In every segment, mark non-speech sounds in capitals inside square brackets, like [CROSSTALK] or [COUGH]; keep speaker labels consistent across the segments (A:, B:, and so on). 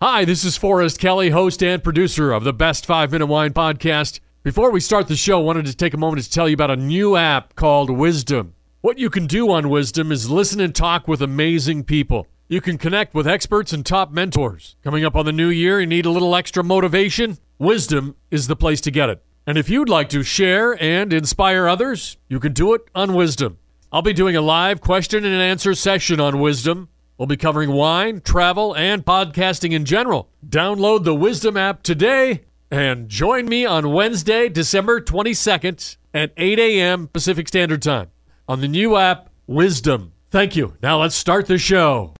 A: Hi, this is Forrest Kelly, host and producer of the Best 5 Minute Wine podcast. Before we start the show, I wanted to take a moment to tell you about a new app called Wisdom. What you can do on Wisdom is listen and talk with amazing people. You can connect with experts and top mentors. Coming up on the new year, you need a little extra motivation? Wisdom is the place to get it. And if you'd like to share and inspire others, you can do it on Wisdom. I'll be doing a live question and answer session on Wisdom. We'll be covering wine, travel, and podcasting in general. Download the Wisdom app today and join me on Wednesday, December 22nd at 8 a.m. Pacific Standard Time on the new app Wisdom. Thank you. Now let's start the show.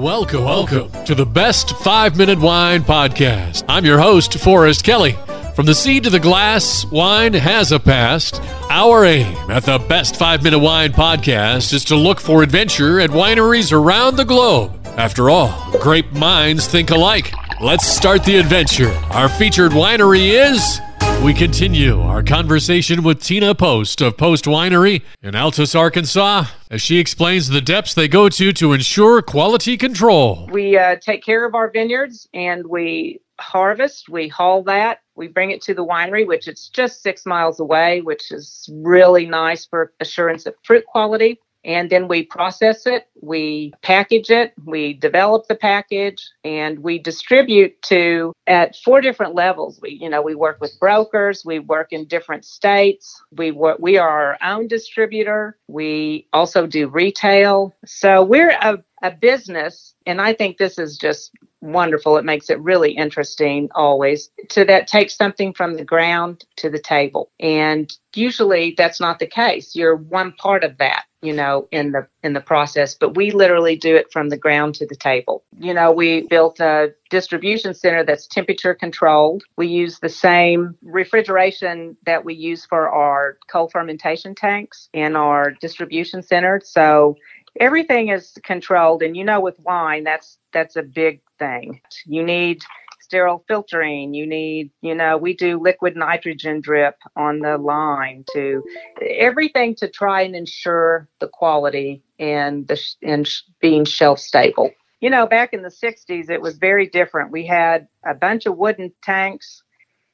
A: Welcome, welcome to the Best 5 Minute Wine Podcast. I'm your host, Forrest Kelly. From the seed to the glass, wine has a past. Our aim at the Best 5 Minute Wine podcast is to look for adventure at wineries around the globe. After all, grape minds think alike. Let's start the adventure. Our featured winery is. We continue our conversation with Tina Post of Post Winery in Altus, Arkansas, as she explains the depths they go to to ensure quality control.
B: We uh, take care of our vineyards and we harvest, we haul that, we bring it to the winery, which it's just six miles away, which is really nice for assurance of fruit quality and then we process it, we package it, we develop the package, and we distribute to at four different levels. We, you know, we work with brokers, we work in different states, we work, we are our own distributor, we also do retail. So we're a, a business, and I think this is just wonderful. It makes it really interesting always to that take something from the ground to the table. And usually that's not the case. You're one part of that you know in the in the process but we literally do it from the ground to the table you know we built a distribution center that's temperature controlled we use the same refrigeration that we use for our cold fermentation tanks in our distribution center so everything is controlled and you know with wine that's that's a big thing you need sterile filtering. You need, you know, we do liquid nitrogen drip on the line to everything to try and ensure the quality and the and being shelf stable. You know, back in the 60s, it was very different. We had a bunch of wooden tanks,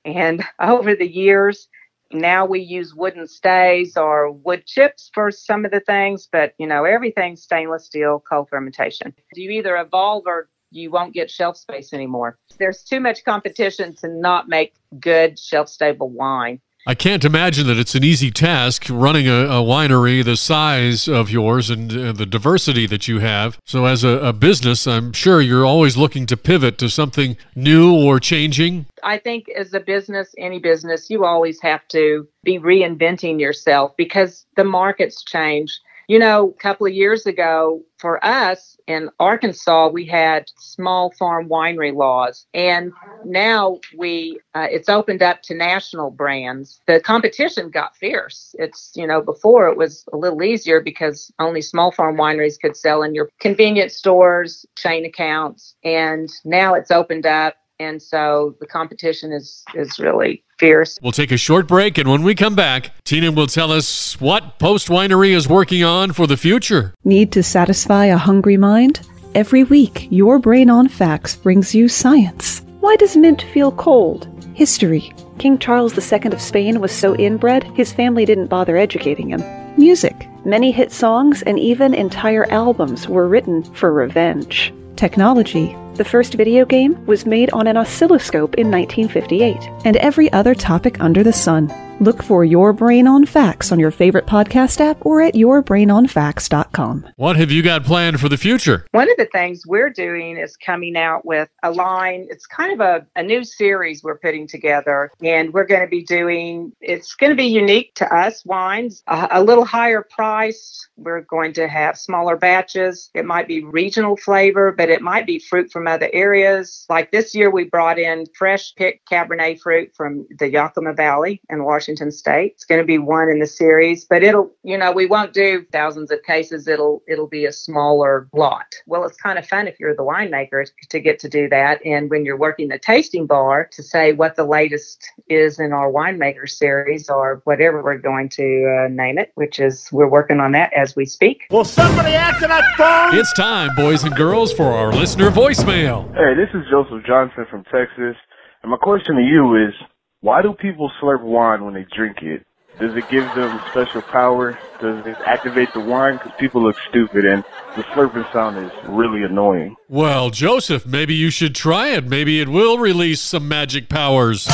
B: and [LAUGHS] over the years, now we use wooden staves or wood chips for some of the things, but you know, everything's stainless steel cold fermentation. You either evolve or you won't get shelf space anymore. There's too much competition to not make good shelf stable wine.
A: I can't imagine that it's an easy task running a, a winery the size of yours and uh, the diversity that you have. So, as a, a, business, I'm sure you're always looking to pivot to something new or changing.
B: I think, as a business, any business, you always have to be reinventing yourself because the markets change. You know, a couple of years ago, for us in Arkansas, we had small farm winery laws, and now we uh, it's opened up to national brands. The competition got fierce. It's you know before it was a little easier because only small farm wineries could sell in your convenience stores, chain accounts, and now it's opened up and so the competition is is really fierce.
A: We'll take a short break, and when we come back, Tina will tell us what Post Winery is working on for the future.
C: Need to satisfy a hungry mind? Every week, your brain on facts brings you science. Why does mint feel cold? History. King Charles II of Spain was so inbred, his family didn't bother educating him. Music. Many hit songs and even entire albums were written for revenge. Technology. The first video game was made on an oscilloscope in 1958, and every other topic under the sun. Look for Your Brain on Facts on your favorite podcast app or at yourbrainonfacts.com.
A: What have you got planned for the future?
B: One of the things we're doing is coming out with a line. It's kind of a, a new series we're putting together, and we're going to be doing, it's going to be unique to us wines, a, a little higher price. We're going to have smaller batches. It might be regional flavor, but it might be fruit from from other areas. Like this year, we brought in fresh picked Cabernet fruit from the Yakima Valley in Washington State. It's going to be one in the series, but it'll, you know, we won't do thousands of cases. It'll, it'll be a smaller lot. Well, it's kind of fun if you're the winemaker to get to do that. And when you're working the tasting bar to say what the latest is in our winemaker series or whatever we're going to uh, name it, which is we're working on that as we speak.
D: Will somebody answer that phone?
A: It's time, boys and girls, for our listener voicemail.
E: Hey, this is Joseph Johnson from Texas. And my question to you is, why do people slurp wine when they drink it? Does it give them special power? Does it activate the wine? Because people look stupid and the slurping sound is really annoying.
A: Well, Joseph, maybe you should try it. Maybe it will release some magic powers.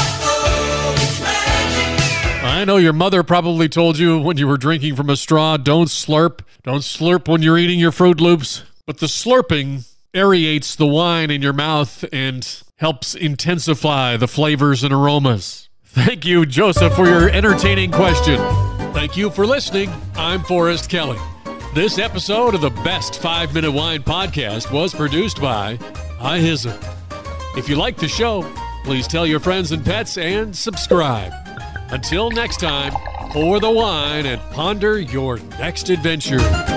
A: I know your mother probably told you when you were drinking from a straw, don't slurp. Don't slurp when you're eating your Froot Loops. But the slurping aerates the wine in your mouth and helps intensify the flavors and aromas. Thank you, Joseph, for your entertaining question. Thank you for listening. I'm Forrest Kelly. This episode of the Best 5 Minute Wine Podcast was produced by iHism. If you like the show, please tell your friends and pets and subscribe. Until next time, pour the wine and ponder your next adventure.